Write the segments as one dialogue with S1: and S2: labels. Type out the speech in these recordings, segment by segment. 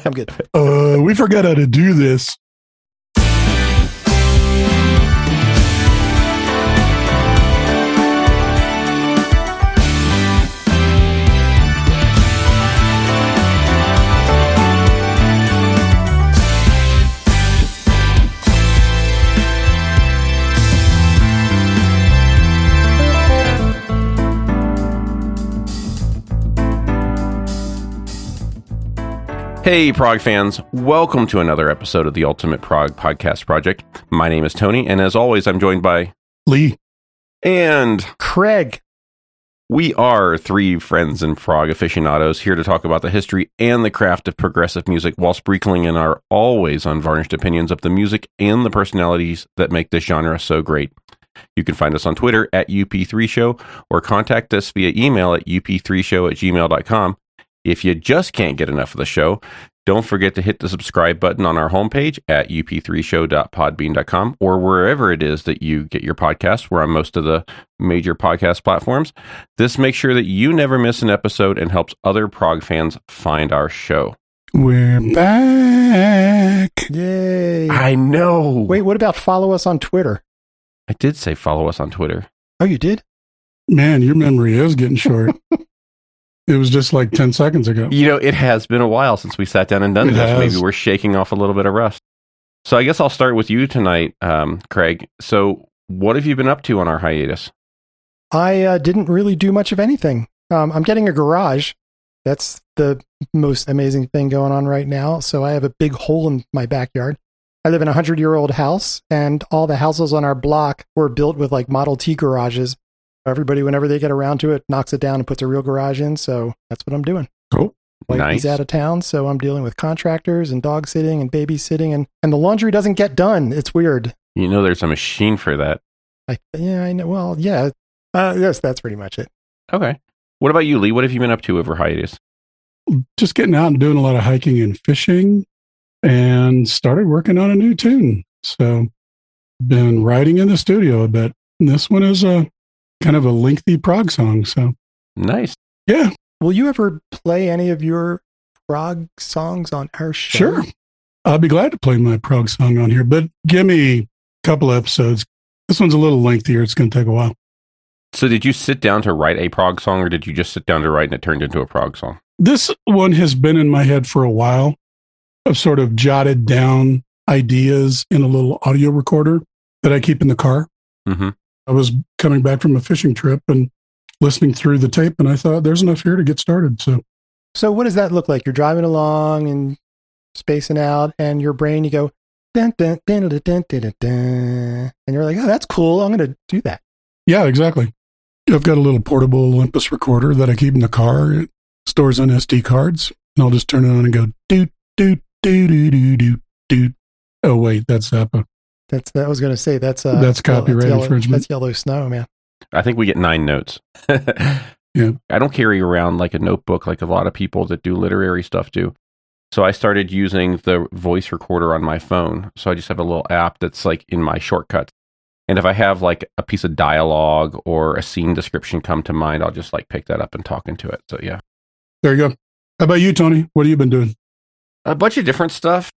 S1: I'm good.
S2: Uh, we forgot how to do this.
S3: Hey, Prog fans. Welcome to another episode of the Ultimate Prog Podcast Project. My name is Tony, and as always, I'm joined by
S2: Lee,
S3: and
S1: Craig.
S3: we are three friends and prog aficionados here to talk about the history and the craft of progressive music while sprinkling in our always unvarnished opinions of the music and the personalities that make this genre so great. You can find us on Twitter at UP3Show or contact us via email at up3show at gmail.com. If you just can't get enough of the show, don't forget to hit the subscribe button on our homepage at up3show.podbean.com or wherever it is that you get your podcasts. We're on most of the major podcast platforms. This makes sure that you never miss an episode and helps other prog fans find our show.
S2: we're back.
S1: Yay.
S3: I know.
S1: Wait, what about follow us on Twitter?
S3: I did say follow us on Twitter.
S1: Oh, you did?
S2: Man, your memory is getting short. it was just like 10 seconds ago.
S3: You know, it has been a while since we sat down and done
S2: It
S3: this.
S2: has.
S3: Maybe we're shaking off a little bit of rust. So I guess I'll start with you tonight, um, Craig. So what have you been up to on our hiatus?
S1: I uh, didn't really do much of anything. Um, I'm getting a garage. That's the most amazing thing going on right now. So I have a big hole in my backyard. I live in a hundred year old house, and all the houses on our block were built with like Model T garages. Everybody, whenever they get around to it, knocks it down and puts a real garage in. So that's what I'm doing.
S2: Cool.
S1: Like
S3: Nice.
S1: he's out of town, so I'm dealing with contractors and dog sitting and babysitting, and and the laundry doesn't get done. It's weird.
S3: You know, there's a machine for that.
S1: I yeah, I know. Well, yeah. Uh, yes, that's pretty much it.
S3: Okay. What about you, Lee? What have you been up to over hiatus?
S2: Just getting out and doing a lot of hiking and fishing and started working on a new tune. So, been writing in the studio a bit. And this one is a kind of a lengthy prog song. So,
S3: Nice.
S2: yeah,
S1: Will you ever play any of your prog songs on our show?
S2: sure. I'll be glad to play my prog song on here, but give me a couple episodes. This one's a little lengthier. It's going to take a while.
S3: So did you sit down to write a prog song or did you just sit down to write and it turned into a prog song?
S2: This one has been in my head for a while. I've sort of jotted down ideas in a little audio recorder that I keep in the car.
S3: Mm-hmm.
S2: I was coming back from a fishing trip and listening through the tape, and I thought there's enough here to get started. So,
S1: so what does that look like? You're driving along and spacing out, and your brain, you go, dun, dun, dun, dun, dun, dun, dun, and you're like, oh, that's cool. I'm going to do that.
S2: Yeah, exactly. I've got a little portable Olympus recorder that I keep in the car. It stores on SD cards, and I'll just turn it on and go, doot, doot, doot, doot, doot, doot. Oh, wait, that's Zappa.
S1: That's that I was going to say. That's uh,
S2: That's copyright
S1: yellow,
S2: infringement.
S1: That's yellow snow, man.
S3: I think we get nine notes.
S2: Yeah.
S3: I don't carry around like a notebook like a lot of people that do literary stuff do. So I started using the voice recorder on my phone. So I just have a little app that's like in my shortcuts. And if I have like a piece of dialogue or a scene description come to mind, I'll just like pick that up and talk into it. So yeah.
S2: There you go. How about you, Tony? What have you been doing?
S3: a bunch of different stuff.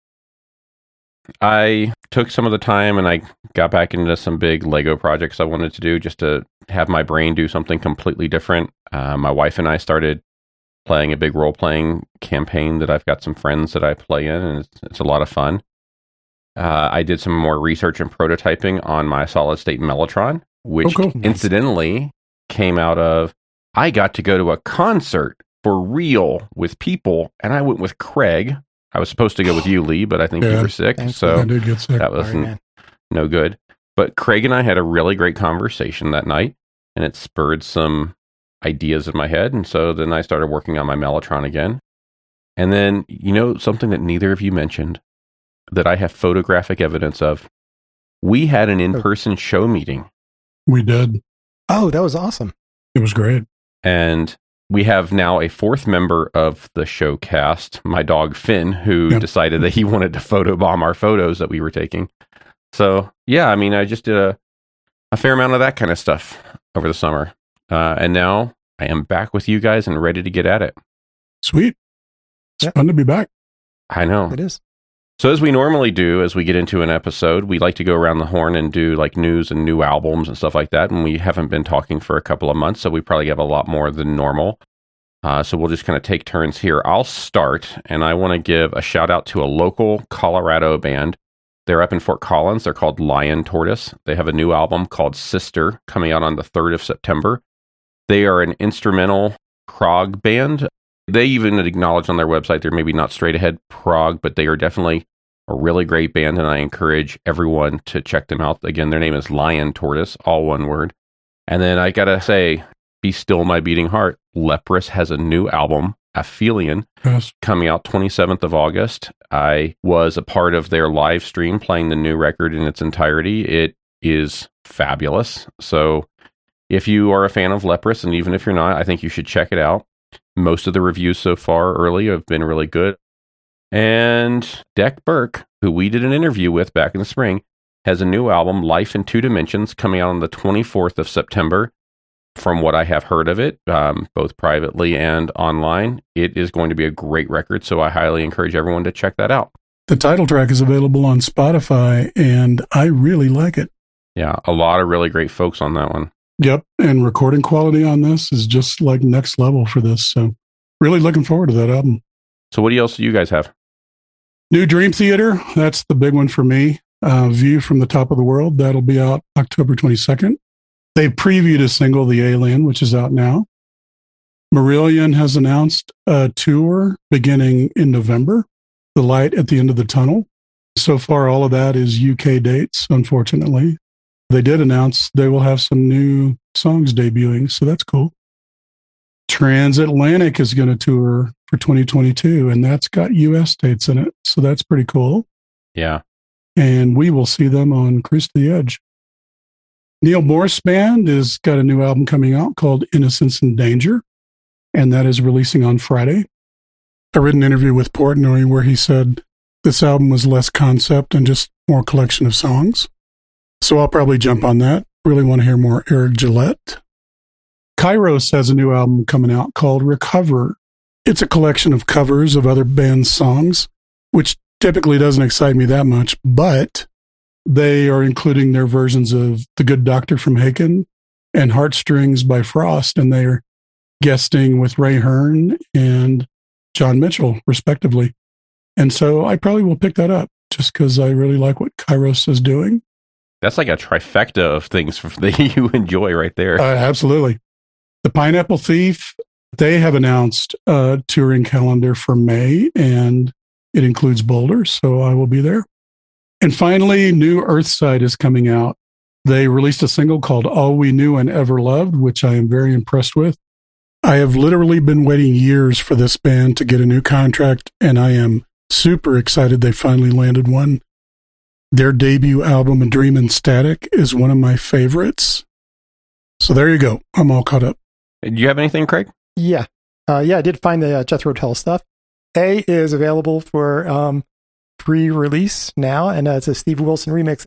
S3: I took some of the time and I got back into some big Lego projects I wanted to do just to have my brain do something completely different. Uh, my wife and I started playing a big role playing campaign that I've got some friends that I play in, and it's, it's a lot of fun. Uh, I did some more research and prototyping on my solid state Mellotron, which
S2: Oh, cool.
S3: Incidentally came out of I got to go to a concert for real with people, and I went with Craig. I was supposed to go with you, Lee, but I think you were sick, so
S2: I did get sick.
S3: that wasn't
S1: man.
S3: no good. But Craig and I had a really great conversation that night, and it spurred some ideas in my head. And so then I started working on my Mellotron again. And then, you know, something that neither of you mentioned that I have photographic evidence of. We had an oh. in person show meeting,
S2: We did.
S1: Oh, that was awesome.
S2: It was great.
S3: and we have now a fourth member of the show cast, my dog Finn, who
S2: Yep.
S3: decided that he wanted to photobomb our photos that we were taking. So yeah, I mean, I just did a a fair amount of that kind of stuff over the summer, uh, and now I am back with you guys and ready to get at it.
S2: Sweet. It's
S1: Yep.
S2: fun to be back.
S3: I know.
S1: It is.
S3: So as we normally do, as we get into an episode, we like to go around the horn and do like news and new albums and stuff like that. And we haven't been talking for a couple of months, so we probably have a lot more than normal. Uh, so we'll just kind of take turns here. I'll start, and I want to give a shout out to a local Colorado band. They're up in Fort Collins. They're called Lion Tortoise. They have a new album called Sister coming out on the 3rd of September. They are an instrumental prog band. They even acknowledge on their website they're maybe not straight ahead prog, but they are definitely a really great band, and I encourage everyone to check them out. Again, their name is Lion Tortoise, all one word. And then I gotta say, Be Still My Beating Heart. Leprous has a new album, Aphelion,
S2: Yes.
S3: coming out 27th of August. I was a part of their live stream playing the new record in its entirety. It is fabulous. So if you are a fan of Leprous, and even if you're not, I think you should check it out. Most of the reviews so far early have been really good. And Dec Burke, who we did an interview with back in the spring, has a new album, Life in Two Dimensions, coming out on the 24th of September. From what I have heard of it, um, both privately and online, it is going to be a great record. So I highly encourage everyone to check that out.
S2: The title track is available on Spotify, and I really like it.
S3: Yeah, a lot of really great folks on that one.
S2: Yep. And recording quality on this is just like next level for this. So, really looking forward to that album.
S3: So what else do you guys have?
S2: New Dream Theater. That's the big one for me. Uh, View from the Top of the World. That'll be out October 22nd. They previewed a single, The Alien, which is out now. Marillion has announced a tour beginning in November. The light at the end of the tunnel. So far, all of that is UK dates, unfortunately. They did announce they will have some new songs debuting, so that's cool. Transatlantic is going to tour for 2022, and that's got US dates in it, so that's pretty cool.
S3: Yeah.
S2: And we will see them on Cruise to the Edge. Neal Morse Band has got a new album coming out called Innocence and Danger, and that is releasing on Friday. I read an interview with Portnoy where he said this album was less concept and just more collection of songs. So I'll probably jump on that. Really want to hear more Eric Gillette. Kyros has a new album coming out called Recover. It's a collection of covers of other bands' songs, which typically doesn't excite me that much, but they are including their versions of The Good Doctor from Haken and Heartstrings by Frost, and they're guesting with Ray Hearne and John Mitchell, respectively. And so I probably will pick that up just because I really like what Kyros is doing.
S3: That's like a trifecta of things that you enjoy right there.
S2: Uh, absolutely. The Pineapple Thief, they have announced a touring calendar for May, and it includes Boulder, so I will be there. And finally, New Earthside is coming out. They released a single called All We Knew and Ever Loved, which I am very impressed with. I have literally been waiting years for this band to get a new contract, and I am super excited they finally landed one. Their debut album, A Dream in Static, is one of my favorites. So there you go. I'm all caught up.
S3: Do you have anything, Craig?
S1: Yeah. Uh, yeah, I did find the uh, Jethro Tull stuff. A is available for um, pre-release now, and uh, it's a Steve Wilson remix.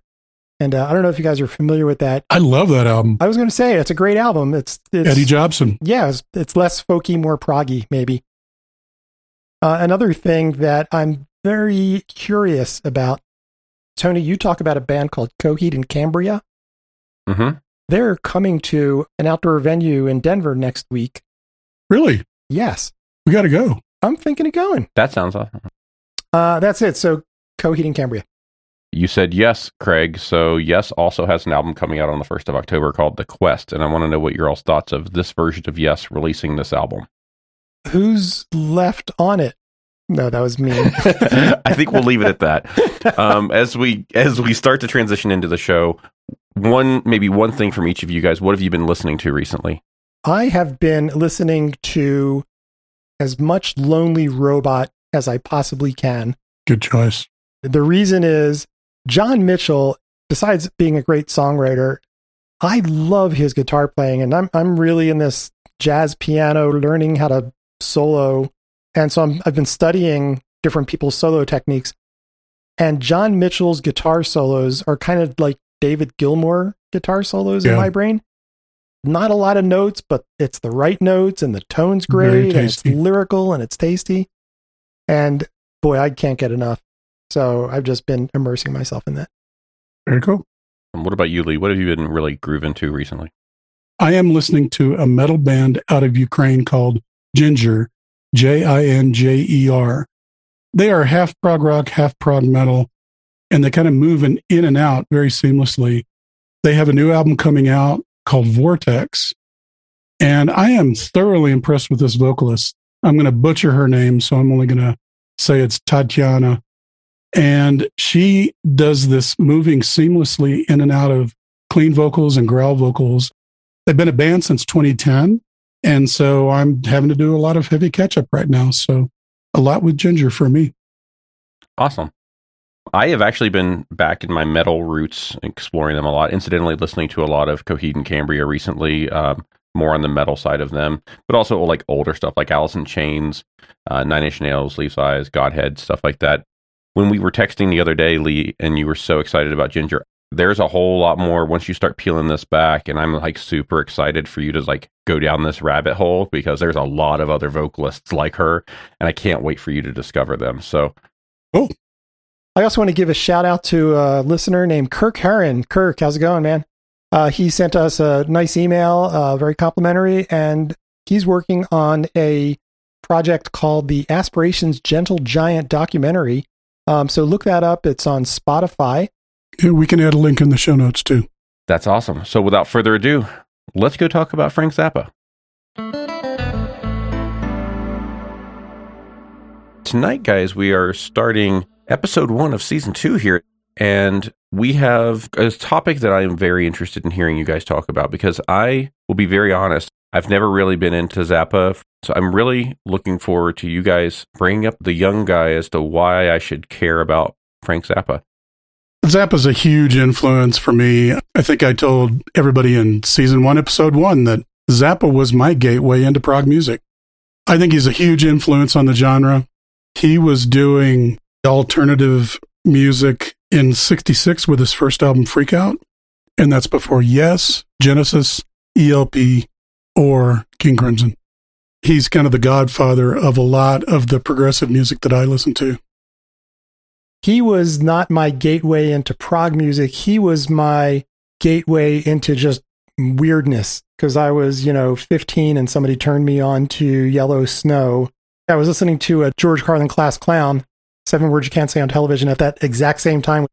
S1: And uh, I don't know if you guys are familiar with that.
S2: I love that album.
S1: I was going to say it's a great album. It's, it's
S2: Eddie Jobson.
S1: yeah, it's, it's less folky, more proggy, maybe. Uh, another thing that I'm very curious about, Tony, you talk about a band called Coheed and Cambria.
S3: Mm-hmm.
S1: They're coming to an outdoor venue in Denver next week.
S2: Really?
S1: Yes,
S2: We got to go.
S1: I'm thinking of going.
S3: That sounds awesome.
S1: Uh, that's it. So Coheed and Cambria.
S3: You said yes, Craig. So yes also has an album coming out on the first of October called The Quest, and I want to know what your all's thoughts of this version of Yes releasing this album.
S1: Who's left on it? No, that was me.
S3: I think we'll leave it at that. Um, as we as we start to transition into the show, one maybe one thing from each of you guys. What have you been listening to recently?
S1: I have been listening to as much Lonely Robot as I possibly can.
S2: Good choice.
S1: The reason is John Mitchell, besides being a great songwriter, I love his guitar playing, and I'm I'm really in this jazz piano, learning how to solo, and so I'm, I've been studying different people's solo techniques. And John Mitchell's guitar solos are kind of like David Gilmour guitar solos in my brain. Not a lot of notes, but it's the right notes and the tone's great and it's lyrical and it's tasty. And boy, I can't get enough. So I've just been immersing myself in that.
S2: Very cool.
S3: And what about you, Lee? What have you been really grooving to recently?
S2: I am listening to a metal band out of Ukraine called Jinjer, J I N J E R. They are half prog rock, half prog metal, and they kind of move in, in and out very seamlessly. They have a new album coming out called Vortex, and I am thoroughly impressed with this vocalist. I'm going to butcher her name, so I'm only going to say it's Tatiana. And she does this moving seamlessly in and out of clean vocals and growl vocals they've been a band since 2010 and so i'm having to do a lot of heavy catch up right now so a lot with Jinjer for me
S3: Awesome. I have actually been back in my metal roots, exploring them a lot. Incidentally, listening to a lot of Coheed and Cambria recently, um, more on the metal side of them, but also like older stuff like Alice in Chains, uh, Nine Inch Nails, Leaves' Eyes, Godhead, stuff like that. When we were texting the other day, Lee, and you were so excited about Jinjer, there's a whole lot more once you start peeling this back, and I'm like super excited for you to like go down this rabbit hole because there's a lot of other vocalists like her, and I can't wait for you to discover them. So
S1: I also want to give a shout out to a listener named Kirk Heron. Kirk, how's it going, man? Uh, he sent us a nice email, uh, very complimentary, and he's working on a project called the Aspirations Gentle Giant documentary. Um, so look that up. It's on Spotify.
S2: Yeah, we can add a link in the show notes too
S3: That's awesome. So without further ado, let's go talk about Frank Zappa. Tonight, guys, we are starting episode one of season two here. And we have a topic that I am very interested in hearing you guys talk about because I will be very honest. I've never really been into Zappa. So I'm really looking forward to you guys bringing up the young guy as to why I should care about Frank Zappa.
S2: zappa's a huge influence for me i think i told everybody in season one episode one that zappa was my gateway into prog music i think he's a huge influence on the genre he was doing alternative music in 66 with his first album freak out and that's before yes genesis elp or king crimson he's kind of the godfather of a lot of the progressive music that i listen to
S1: He was not my gateway into prog music. He was my gateway into just weirdness because I was, you know, 15 and somebody turned me on to Yellow Snow. I was listening to a George Carlin Class Clown, Seven Words You Can't Say on Television at that exact same time.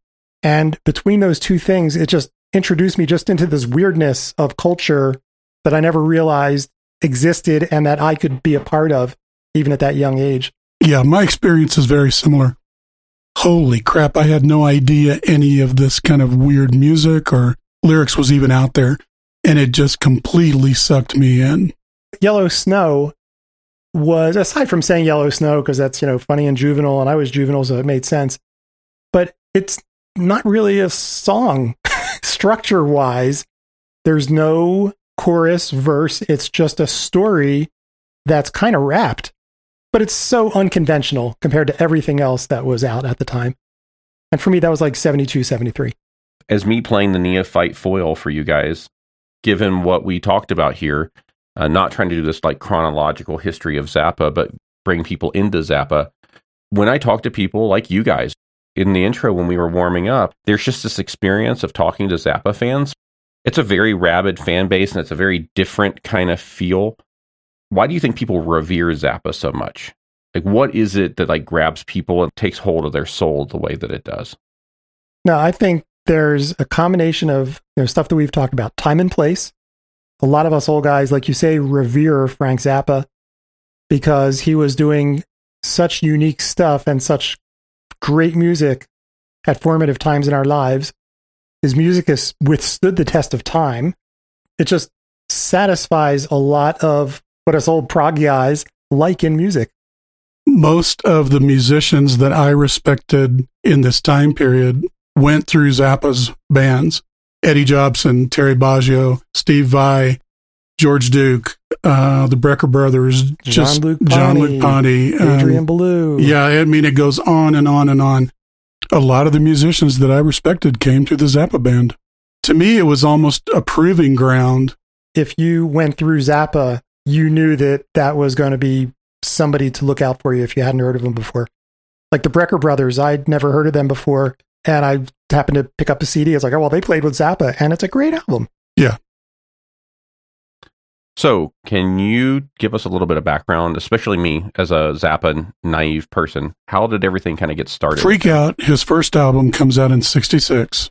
S1: And between those two things, it just introduced me just into this weirdness of culture that I never realized existed and that I could be a part of, even at that young age.
S2: Yeah, my experience is very similar. Holy crap, I had no idea any of this kind of weird music or lyrics was even out there, and it just completely sucked me in.
S1: Yellow Snow was aside from saying Yellow Snow because that's you know funny and juvenile, and I was juvenile, so it made sense. But it's not really a song structure wise. There's no chorus verse. It's just a story that's kind of wrapped, but it's so unconventional compared to everything else that was out at the time. And for me, that was like 72, 73.
S3: as me playing the neophyte foil for you guys, given what we talked about here, uh, not trying to do this like chronological history of Zappa, but bring people into Zappa. When I talk to people like you guys in the intro when we were warming up, there's just this experience of talking to Zappa fans. It's a very rabid fan base and it's a very different kind of feel. Why do you think people revere Zappa so much? Like, what is it that like grabs people and takes hold of their soul the way that it does?
S1: No, I think there's a combination of you know stuff that we've talked about, time and place. A lot of us old guys, like you say, revere Frank Zappa because he was doing such unique stuff and such great music at formative times in our lives. His music has withstood the test of time. It just satisfies a lot of what us old prog guys like in music.
S2: Most of the musicians that I respected in this time period went through Zappa's bands. Eddie Jobson, Terry Bozzio, Steve Vai, George Duke, uh, the Brecker brothers, just
S1: Jean-Luc
S2: Jean-Luc
S1: Ponty,
S2: um,
S1: Adrian Belew.
S2: Yeah, I mean, it goes on and on and on. A lot of the musicians that I respected came through the Zappa band. To me, it was almost a proving ground
S1: if you went through Zappa, you knew that that was going to be somebody to look out for you if you hadn't heard of them before. Like the Brecker brothers, I'd never heard of them before, and I happened to pick up a CD. It's like, oh well, they played with Zappa, and it's a great album. Yeah.
S3: So, can you give us a little bit of background, especially me as a Zappa naive person? How did everything kind of get started?
S2: Freak Out, his first album, comes out in 66.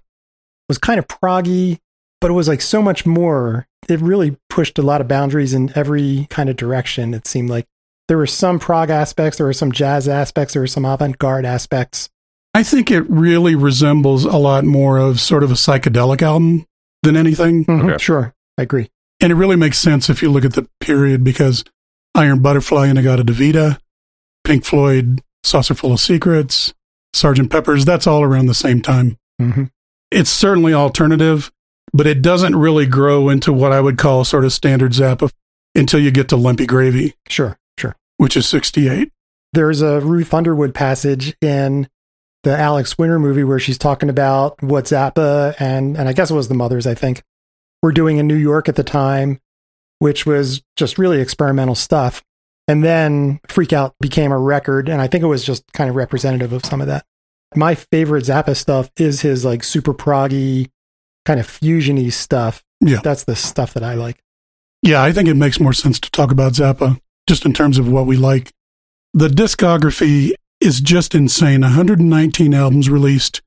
S1: was kind of proggy, but it was like so much more. It really pushed a lot of boundaries in every kind of direction. It seemed like there were some prog aspects, there were some jazz aspects, there were some avant garde aspects.
S2: I think it really resembles a lot more of sort of a psychedelic album than anything.
S1: Mhm,
S3: Okay.
S1: Sure, I agree.
S2: And it really makes sense if you look at the period because Iron Butterfly and Agata Davida, Pink Floyd, Saucer Full of Secrets, Sergeant Pepper's, that's all around the same time.
S1: hmm
S2: It's certainly alternative, but it doesn't really grow into what I would call sort of standard Zappa until you get to Lumpy Gravy,
S1: Sure, sure.
S2: which is 68.
S1: There's a Ruth Underwood passage in the Alex Winter movie where she's talking about what Zappa and and I guess it was the mothers, I think, were doing in New York at the time, which was just really experimental stuff. And then Freak Out became a record, and I think it was just kind of representative of some of that. My favorite Zappa stuff is his like super proggy, kind of fusiony stuff.
S2: Yeah.
S1: That's the stuff that I like.
S2: Yeah, I think it makes more sense to talk about Zappa just in terms of what we like. The discography is just insane 119 albums released,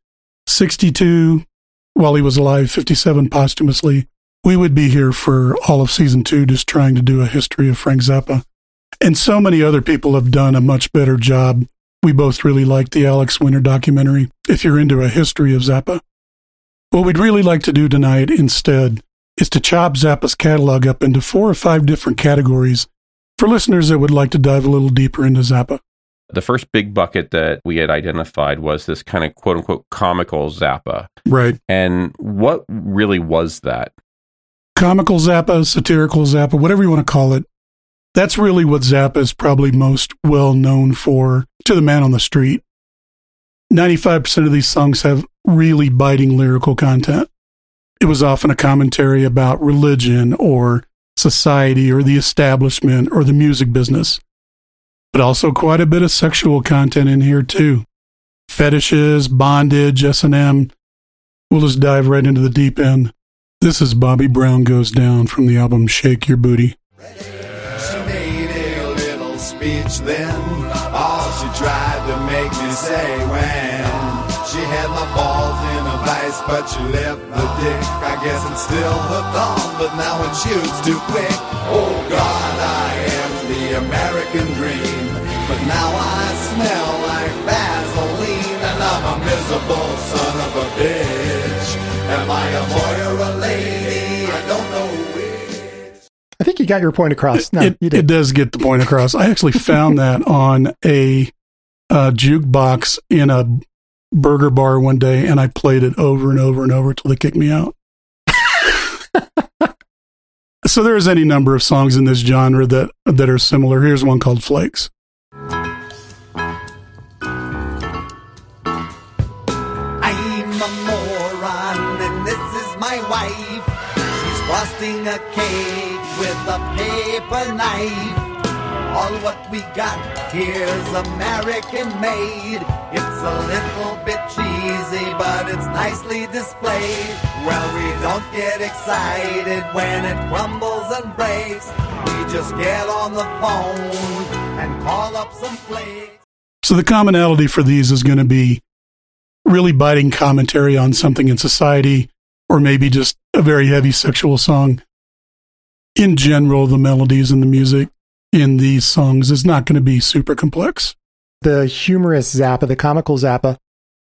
S2: 62 while he was alive, 57 posthumously. We would be here for all of season two just trying to do a history of Frank Zappa. And so many other people have done a much better job. We both really liked the Alex Winter documentary, if you're into a history of Zappa. What we'd really like to do tonight instead is to chop Zappa's catalog up into four or five different categories for listeners that would like to dive a little deeper into Zappa.
S3: The first big bucket that we had identified was this kind of quote unquote comical Zappa.
S2: Right.
S3: And what really was that?
S2: Comical Zappa, satirical Zappa, whatever you want to call it. That's really what Zappa is probably most well known for to the man on the street. 95% of these songs have really biting lyrical content. It was often a commentary about religion or society or the establishment or the music business. But also quite a bit of sexual content in here too. Fetishes, bondage, S&M. We'll just dive right into the deep end. This is Bobby Brown Goes Down from the album Sheik Yerbouti.
S4: She made a little speech then. All she tried to make me say when she had my balls in a vice, but she left the dick. I guess I'm still hooked on, but now it shoots too quick. Oh God, I am the American dream, now I smell like Vaseline, and I'm a miserable son of a bitch. Am I a boy or a lady? I don't know which.
S1: I think you got your point across. No,
S2: it,
S1: you
S2: it does get the point across. I actually found that on a uh, jukebox in a burger bar one day, and I played it over and over and over until they kicked me out. so there's any number of songs in this genre that that are similar. Here's one called Flakes.
S4: A moron and this is my wife. She's frosting a cake with a paper knife. All what we got here's American made. It's a little bit cheesy, but it's nicely displayed. Well, we don't get excited when it crumbles and breaks. We just get on the phone and call up some flakes.
S2: So the commonality for these is going to be really biting commentary on something in society, or maybe just a very heavy sexual song. In general, the melodies and the music in these songs is not going to be super complex.
S1: the humorous Zappa, the comical Zappa,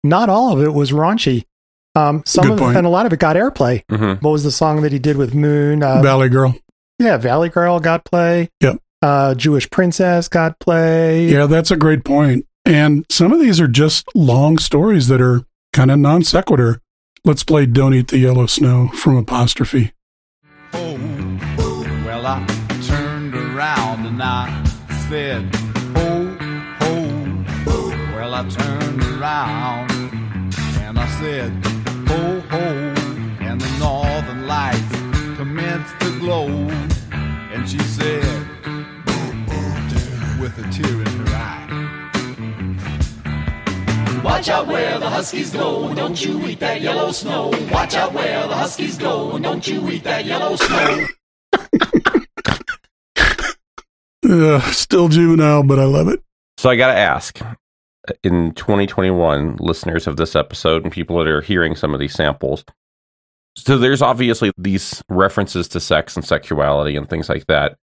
S1: not all of it was raunchy. Um, some
S2: Good
S1: of
S2: point.
S1: and a lot of it got airplay.
S3: hmm
S1: What was the song that he did with Moon? Uh,
S2: Valley Girl.
S1: yeah, Valley Girl got play.
S2: Yep.
S1: Uh, Jewish Princess got play.
S2: Yeah, that's a great point. And some of these are just long stories that are kind of non sequitur. Let's play Don't Eat the Yellow Snow from Apostrophe.
S5: Oh, well, I turned around and I said, Oh, oh. Well, I turned around and I said, Oh, oh. And the northern lights starts to glow. And she said, oh, oh, with a tear in her eye.
S6: Watch out where the huskies go, don't you eat that yellow snow. Watch out where the huskies go, don't you eat that yellow snow.
S2: Uh, still juvenile, but I love it.
S3: So I got to ask in 2021, listeners of this episode and people that are hearing some of these samples. So there's obviously these references to sex and sexuality and things like that.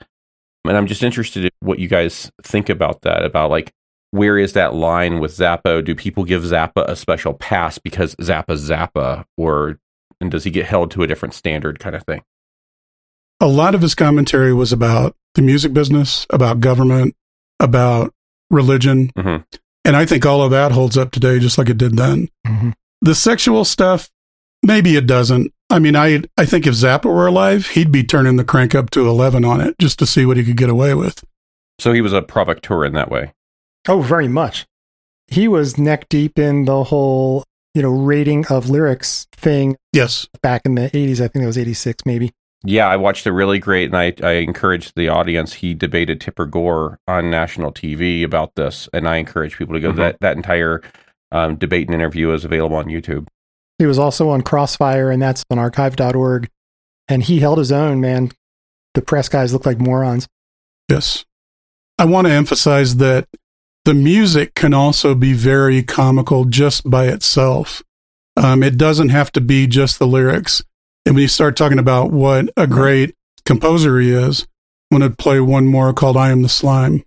S3: And I'm just interested in what you guys think about that, about like, where is that line with Zappa? Do people give Zappa a special pass because Zappa's Zappa? Or and does he get held to a different standard kind of thing?
S2: A lot of his commentary was about the music business, about government, about religion.
S3: Mhm.
S2: And I think all of that holds up today just like it did then.
S1: Mhm.
S2: The sexual stuff, maybe it doesn't. I mean, I I think if Zappa were alive, he'd be turning the crank up to 11 on it just to see what he could get away with.
S3: So he was a provocateur in that way.
S1: Oh, very much. He was neck deep in the whole, you know, rating of lyrics thing
S2: Yes.
S1: back in the 80s. I think it was 86, maybe.
S3: Yeah, I watched a really great, and I, I encouraged the audience. He debated Tipper Gore on national TV about this, and I encourage people to go.
S2: Mm-hmm.
S3: That that entire um, debate and interview is available on YouTube.
S1: He was also on Crossfire, and that's on archive.org. And he held his own, man. The press guys look like morons.
S2: Yes. I want to emphasize that the music can also be very comical just by itself. Um, it doesn't have to be just the lyrics. And when you start talking about what a great composer he is, I'm going to play one more called I Am the Slime.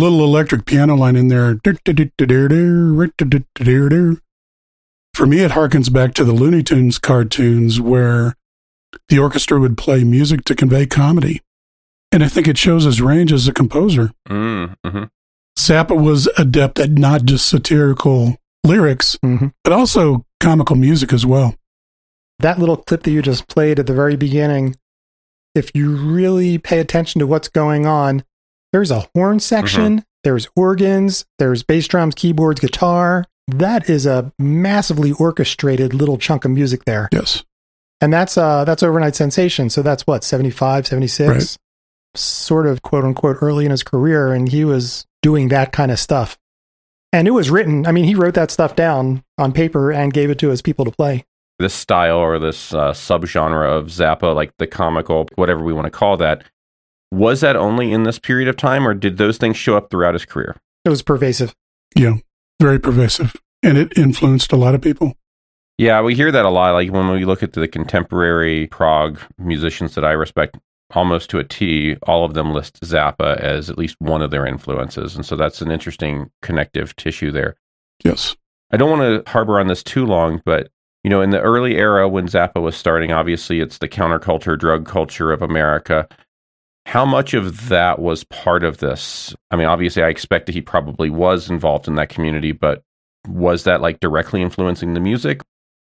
S2: Little electric piano line in there. For me, it harkens back to the Looney Tunes cartoons where the orchestra would play music to convey comedy. And I think it shows his range as a composer.
S3: Mm, hmm
S2: Zappa was adept at not just satirical lyrics,
S1: hmm
S2: but also comical music as well.
S1: That little clip that you just played at the very beginning, if you really pay attention to what's going on, there's a horn section, there's organs, there's bass drums, keyboards, guitar. That is a massively orchestrated little chunk of music there.
S2: Yes.
S1: And that's uh that's Over-Nite Sensation. So that's what, 75, 76?
S2: Right.
S1: Sort of quote unquote early in his career and he was doing that kind of stuff. And it was written, I mean, he wrote that stuff down on paper and gave it to his people to play.
S3: This style or this uh, subgenre of Zappa, like the comical, whatever we want to call that, was that only in this period of time, or did those things show up throughout his career?
S1: It was pervasive.
S2: Yeah. Very pervasive. And it influenced a lot of people.
S3: Yeah, we hear that a lot. Like when we look at the contemporary prog musicians that I respect almost to a T, all of them list Zappa as at least one of their influences. And so that's an interesting connective tissue there.
S2: Yes.
S3: I don't want to harbor on this too long, but you know, in the early era when Zappa was starting, obviously it's the counterculture, drug culture of America. How much of that was part of this? I mean, obviously, I expect that he probably was involved in that community, but was that like directly influencing the music?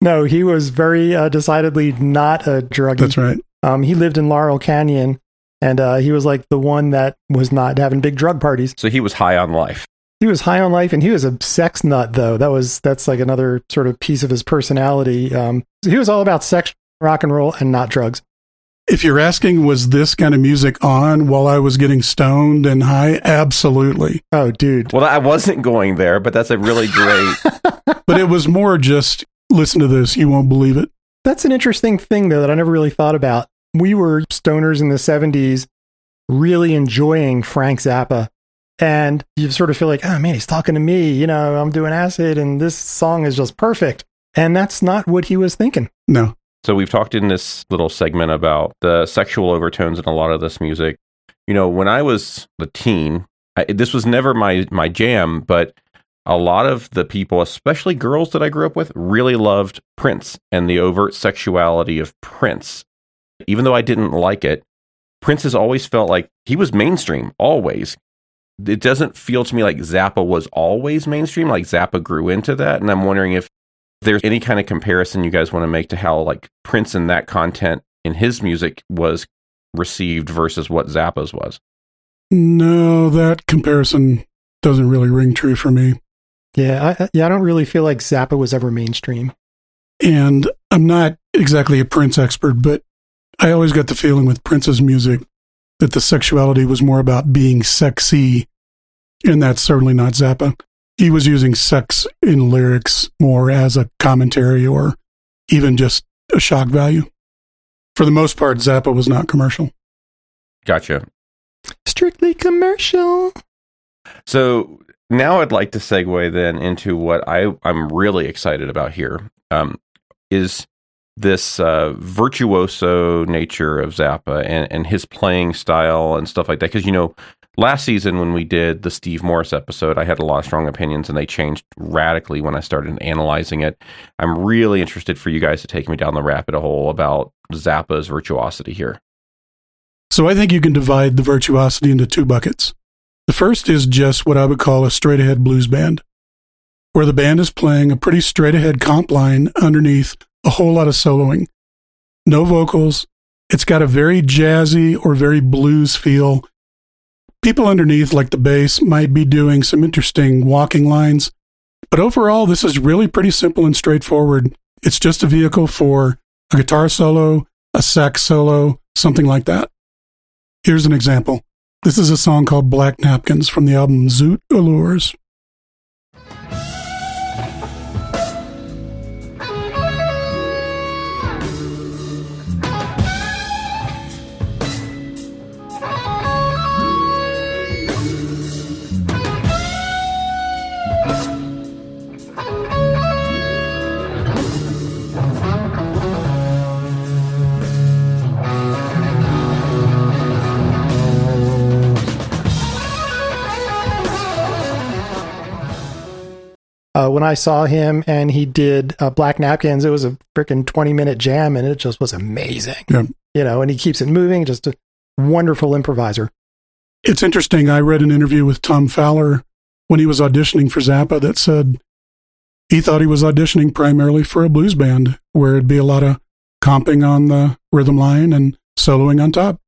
S1: No, he was very uh, decidedly not a druggie.
S2: That's right.
S1: Um, he lived in Laurel Canyon, and uh, he was like the one that was not having big drug parties.
S3: So he was high on life.
S1: He was high on life, and he was a sex nut, though. That was that's like another sort of piece of his personality. Um, so he was all about sex, rock and roll, and not drugs.
S2: If you're asking, was this kind of music on while I was getting stoned and high? Absolutely.
S1: Oh, dude.
S3: Well, I wasn't going there, but that's a really great.
S2: But it was more just listen to this. You won't believe it.
S1: That's an interesting thing, though, that I never really thought about. We were stoners in the 70s, really enjoying Frank Zappa. And you sort of feel like, oh man, he's talking to me. You know, I'm doing acid, and this song is just perfect. And that's not what he was thinking.
S2: No.
S3: So we've talked in this little segment about the sexual overtones in a lot of this music. You know, when I was a teen, I, this was never my my jam, but a lot of the people, especially girls that I grew up with, really loved Prince and the overt sexuality of Prince. even though I didn't like it, Prince has always felt like he was mainstream, always. It doesn't feel to me like Zappa was always mainstream, like Zappa grew into that. And I'm wondering if there's any kind of comparison you guys want to make to how like Prince and that content in his music was received versus what Zappa's was.
S2: No, that comparison doesn't really ring true for me.
S1: Yeah, I, yeah, I don't really feel like Zappa was ever mainstream.
S2: And I'm not exactly a Prince expert, but I always got the feeling with Prince's music that the sexuality was more about being sexy, and that's certainly not Zappa. He was using sex in lyrics more as a commentary or even just a shock value. For the most part, Zappa was not commercial.
S3: Gotcha.
S1: Strictly commercial.
S3: So now I'd like to segue then into what I, I'm really excited about here um, is this uh, virtuoso nature of Zappa and, and his playing style and stuff like that. Because, you know, last season when we did the Steve Morse episode, I had a lot of strong opinions and they changed radically when I started analyzing it. I'm really interested for you guys to take me down the rabbit hole about Zappa's virtuosity here.
S2: So I think you can divide the virtuosity into two buckets. The first is just what I would call a straight ahead blues band, where the band is playing a pretty straight ahead comp line underneath a whole lot of soloing. No vocals. It's got a very jazzy or very blues feel. People underneath, like the bass, might be doing some interesting walking lines. But overall, this is really pretty simple and straightforward. It's just a vehicle for a guitar solo, a sax solo, something like that. Here's an example. This is a song called Black Napkins from the album Zoot Allures.
S1: Uh, when I saw him and he did uh, Black Napkins, it was a freaking 20 minute jam and it just was amazing.
S2: Yeah.
S1: You know, and he keeps it moving, just a wonderful improviser.
S2: It's interesting. I read an interview with Tom Fowler when he was auditioning for Zappa that said he thought he was auditioning primarily for a blues band where it'd be a lot of comping on the rhythm line and soloing on top.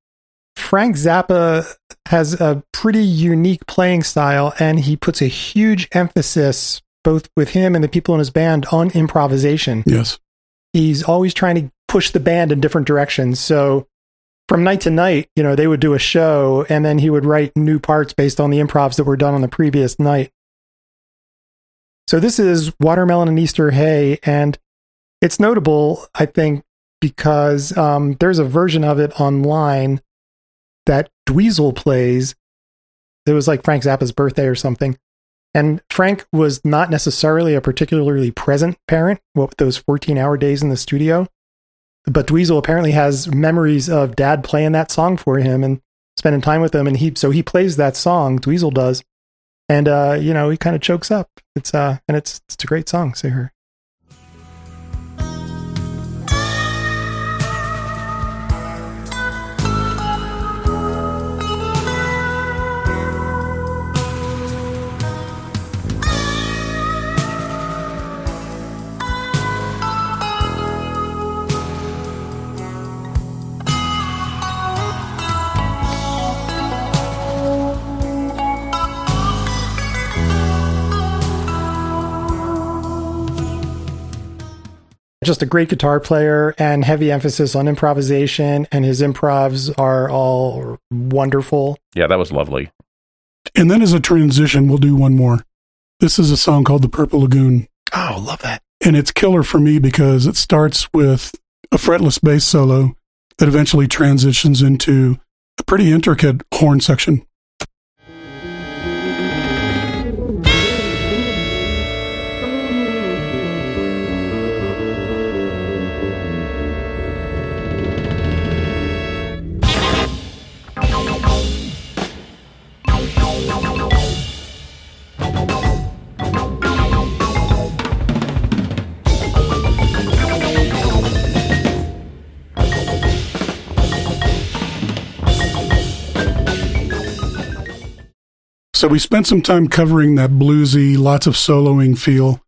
S1: Frank Zappa has a pretty unique playing style and he puts a huge emphasis both with him and the people in his band on improvisation.
S2: Yes.
S1: He's always trying to push the band in different directions. So from night to night, you know, they would do a show and then he would write new parts based on the improvs that were done on the previous night. So this is Watermelon in Easter Hay, and it's notable, I think, because um, there's a version of it online that Dweezil plays. It was like Frank Zappa's birthday or something. And Frank was not necessarily a particularly present parent, what with those 14 hour days in the studio. But Dweezil apparently has memories of dad playing that song for him and spending time with him. And he, so he plays that song, Dweezil does. And, uh, you know, he kind of chokes up. It's, uh, and it's, it's a great song. See her. Just a great guitar player and heavy emphasis on improvisation and his improvs are all wonderful
S3: Yeah, that was lovely.
S2: And then as a transition, we'll do one more. This is a song called The Purple Lagoon.
S1: oh love that
S2: And it's killer for me because it starts with a fretless bass solo that eventually transitions into a pretty intricate horn section. So we spent some time covering that bluesy, lots of soloing feel.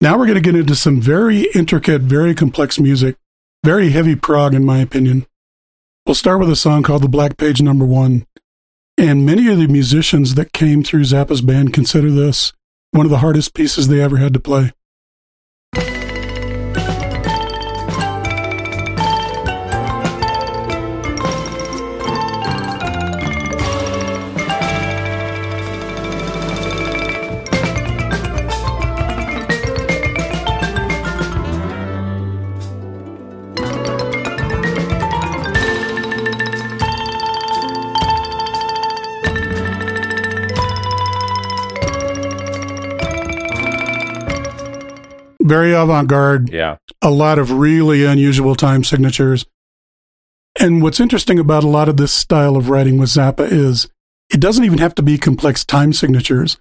S2: Now we're going to get into some very intricate, very complex music, very heavy prog, in my opinion. We'll start with a song called The Black Page Number One. And many of the musicians that came through Zappa's band consider this one of the hardest pieces they ever had to play. Very avant garde,
S3: Yeah.
S2: a lot of really unusual time signatures. And what's interesting about a lot of this style of writing with Zappa is it doesn't even have to be complex time signatures.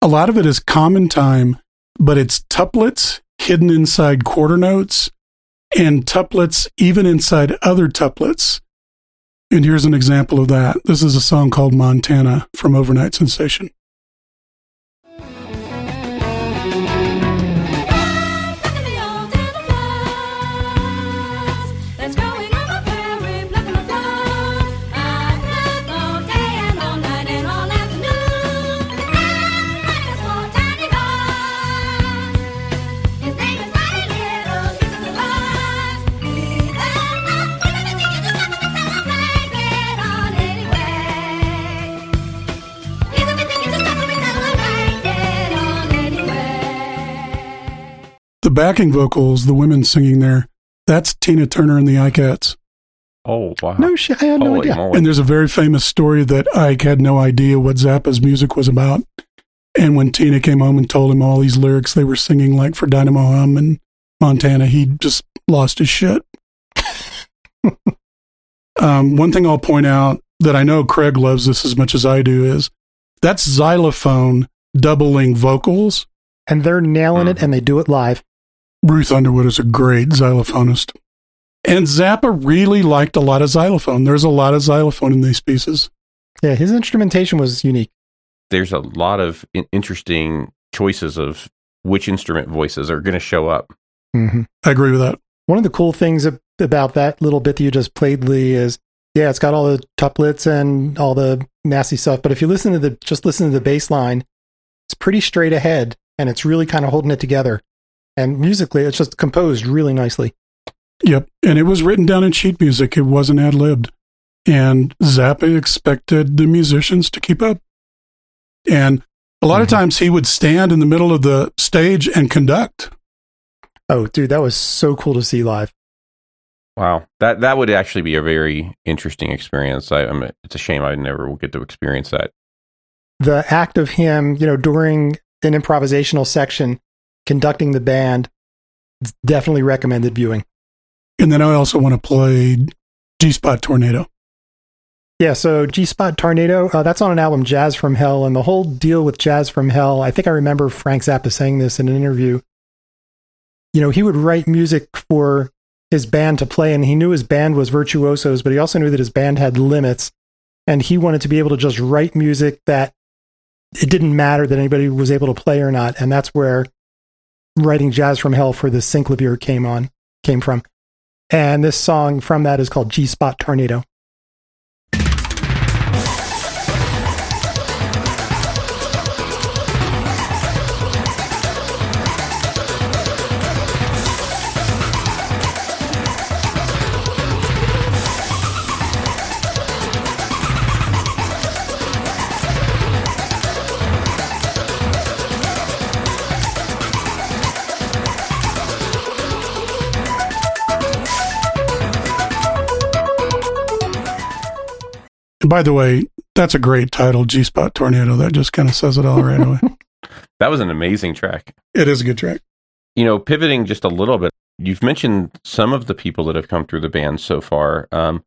S2: A lot of it is common time, but it's tuplets hidden inside quarter notes and tuplets even inside other tuplets. And here's an example of that. This is a song called Montana from Over-Nite Sensation. Backing vocals, the women singing there, that's Tina Turner and the Ikettes.
S3: Oh wow.
S1: No shit. I had no idea.
S3: moly.
S2: And there's a very famous story that Ike had no idea what Zappa's music was about. And when Tina came home and told him all these lyrics they were singing, like for Dinah-Moe Humm and Montana, he just lost his shit. um, one thing I'll point out that I know Craig loves this as much as I do is that's xylophone doubling vocals.
S1: And they're nailing it,
S3: Mhm.
S1: and they do it live.
S2: Ruth Underwood is a great xylophonist. And Zappa really liked a lot of xylophone. There's a lot of xylophone in these pieces.
S1: Yeah, his instrumentation was unique.
S3: There's a lot of in- interesting choices of which instrument voices are going to show up.
S1: hmm
S2: I agree with that.
S1: One of the cool things about that little bit that you just played, Lee, is yeah, it's got all the tuplets and all the nasty stuff. But if you listen to the just listen to the bass line, it's pretty straight ahead, and it's really kind of holding it together. And musically, it's just composed really nicely.
S2: Yep. And it was written down in sheet music. It wasn't ad libbed. And Zappa expected the musicians to keep up. And a lot of
S1: Mhm.
S2: times he would stand in the middle of the stage and conduct.
S1: Oh, dude, that was so cool to see live.
S3: Wow, that that would actually be a very interesting experience. I, I'm, it's a shame I never will get to experience that.
S1: The act of him, you know, during an improvisational section, conducting the band, it's definitely recommended viewing.
S2: And then I also want to play G Spot Tornado.
S1: Yeah, so G Spot Tornado, uh, that's on an album, Jazz from Hell. And the whole deal with Jazz from Hell, I think I remember Frank Zappa saying this in an interview. You know, he would write music for his band to play, and he knew his band was virtuosos, but he also knew that his band had limits. And he wanted to be able to just write music that it didn't matter that anybody was able to play or not. And that's where writing Jazz from Hell for the Synclavier came on, came from. And this song from that is called G Spot Tornado.
S2: And by the way, that's a great title, G Spot Tornado. That just kind of says it all right away.
S3: That was an amazing track.
S2: It is a good track.
S3: You know, pivoting just a little bit, you've mentioned some of the people that have come through the band so far. Um,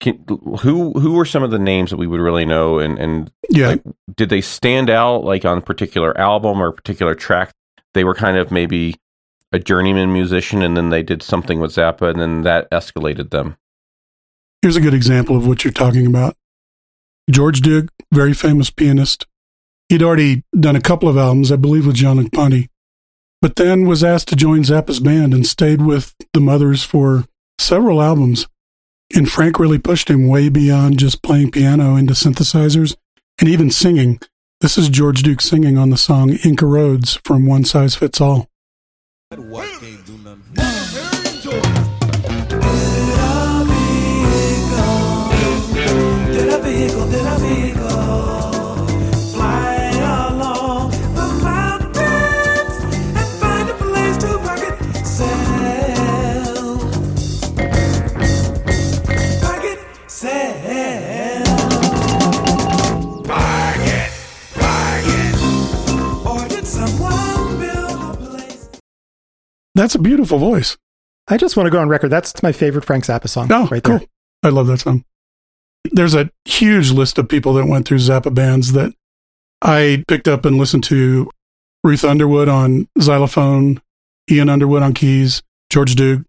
S3: can, who who were some of the names that we would really know, and and
S2: Yeah.
S3: Like, did they stand out like on a particular album or a particular track? They were kind of maybe a journeyman musician, and then they did something with Zappa, and then that escalated them.
S2: Here's a good example of what you're talking about. George Duke, very famous pianist, He'd already done a couple of albums, I believe, with John Ponty, but then was asked to join Zappa's band and stayed with the Mothers for several albums. And Frank really pushed him way beyond just playing piano into synthesizers and even singing. This is George Duke singing on the song Inca Roads from One Size Fits All. That's a beautiful voice.
S1: I just want to go on record. That's my favorite Frank Zappa song.
S2: Oh,
S1: right
S2: cool.
S1: there.
S2: I love that song. There's a huge list of people that went through Zappa bands that I picked up and listened to. Ruth Underwood on xylophone, Ian Underwood on keys, George Duke.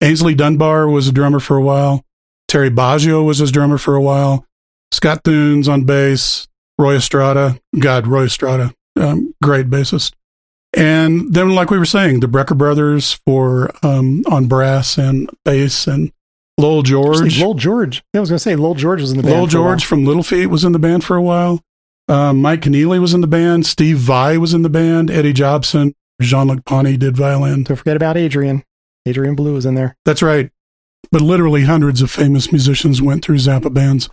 S2: Aynsley Dunbar was a drummer for a while. Terry Bozzio was his drummer for a while. Scott Thunes on bass. Roy Estrada. God, Roy Estrada. Um, great bassist. And then, like we were saying, the Brecker brothers for um, on brass and bass, and Lowell George.
S1: Lowell George. Yeah, I was going to say Lowell George was in the band.
S2: Lowell
S1: for a while.
S2: George from Little Feat was in the band for a while. Um, Mike Keneally was in the band. Steve Vai was in the band. Eddie Jobson. Jean Luc Ponty did violin.
S1: Don't forget about Adrian. Adrian Belew was in there.
S2: That's right. But literally hundreds of famous musicians went through Zappa bands.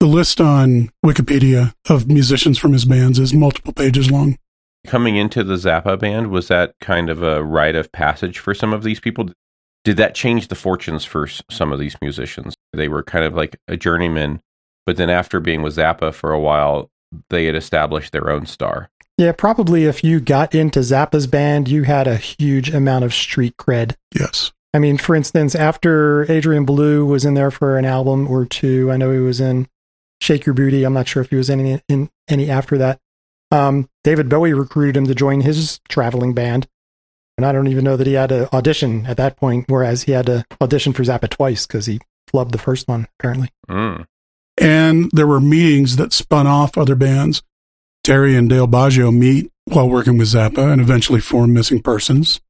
S2: The list on Wikipedia of musicians from his bands is multiple pages long.
S3: Coming into the Zappa band, was that kind of a rite of passage for some of these people? Did that change the fortunes for some of these musicians? They were kind of like a journeyman, but then after being with Zappa for a while, they had established their own star.
S1: Yeah, probably if you got into Zappa's band, you had a huge amount of street cred.
S2: Yes.
S1: I mean, for instance, after Adrian Belew was in there for an album or two, I know he was in Sheik Yerbouti. I'm not sure if he was in any, in any after that. Um, David Bowie recruited him to join his traveling band. And I don't even know that he had to audition at that point, whereas he had to audition for Zappa twice because he flubbed the first one, apparently.
S3: Mm.
S2: And there were meetings that spun off other bands. Terry and Dale Bozzio meet while working with Zappa and eventually form Missing Persons.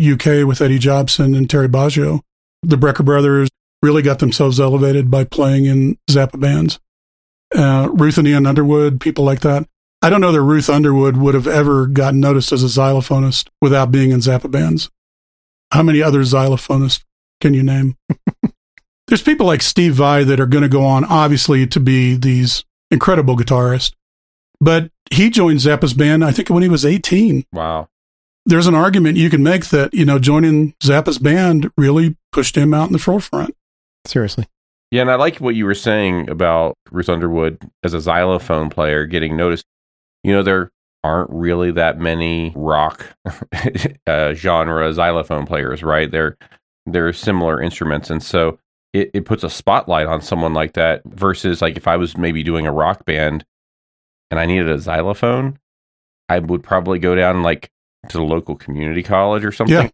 S2: UK with Eddie Jobson and Terry Bozzio. The Brecker brothers really got themselves elevated by playing in Zappa bands. Uh, Ruth and Ian Underwood, people like that. I don't know that Ruth Underwood would have ever gotten noticed as a xylophonist without being in Zappa bands. How many other xylophonists can you name? There's people like Steve Vai that are going to go on, obviously, to be these incredible guitarists. But he joined Zappa's band, I think, when he was 18.
S3: Wow.
S2: There's an argument you can make that, you know, joining Zappa's band really pushed him out in the forefront.
S1: Seriously.
S3: Yeah, and I like what you were saying about Ruth Underwood as a xylophone player getting noticed. You know, there aren't really that many rock uh, genre xylophone players, right? They're they're similar instruments, and so it, it puts a spotlight on someone like that versus like if I was maybe doing a rock band and I needed a xylophone, I would probably go down like to the local community college or something.
S2: Yeah.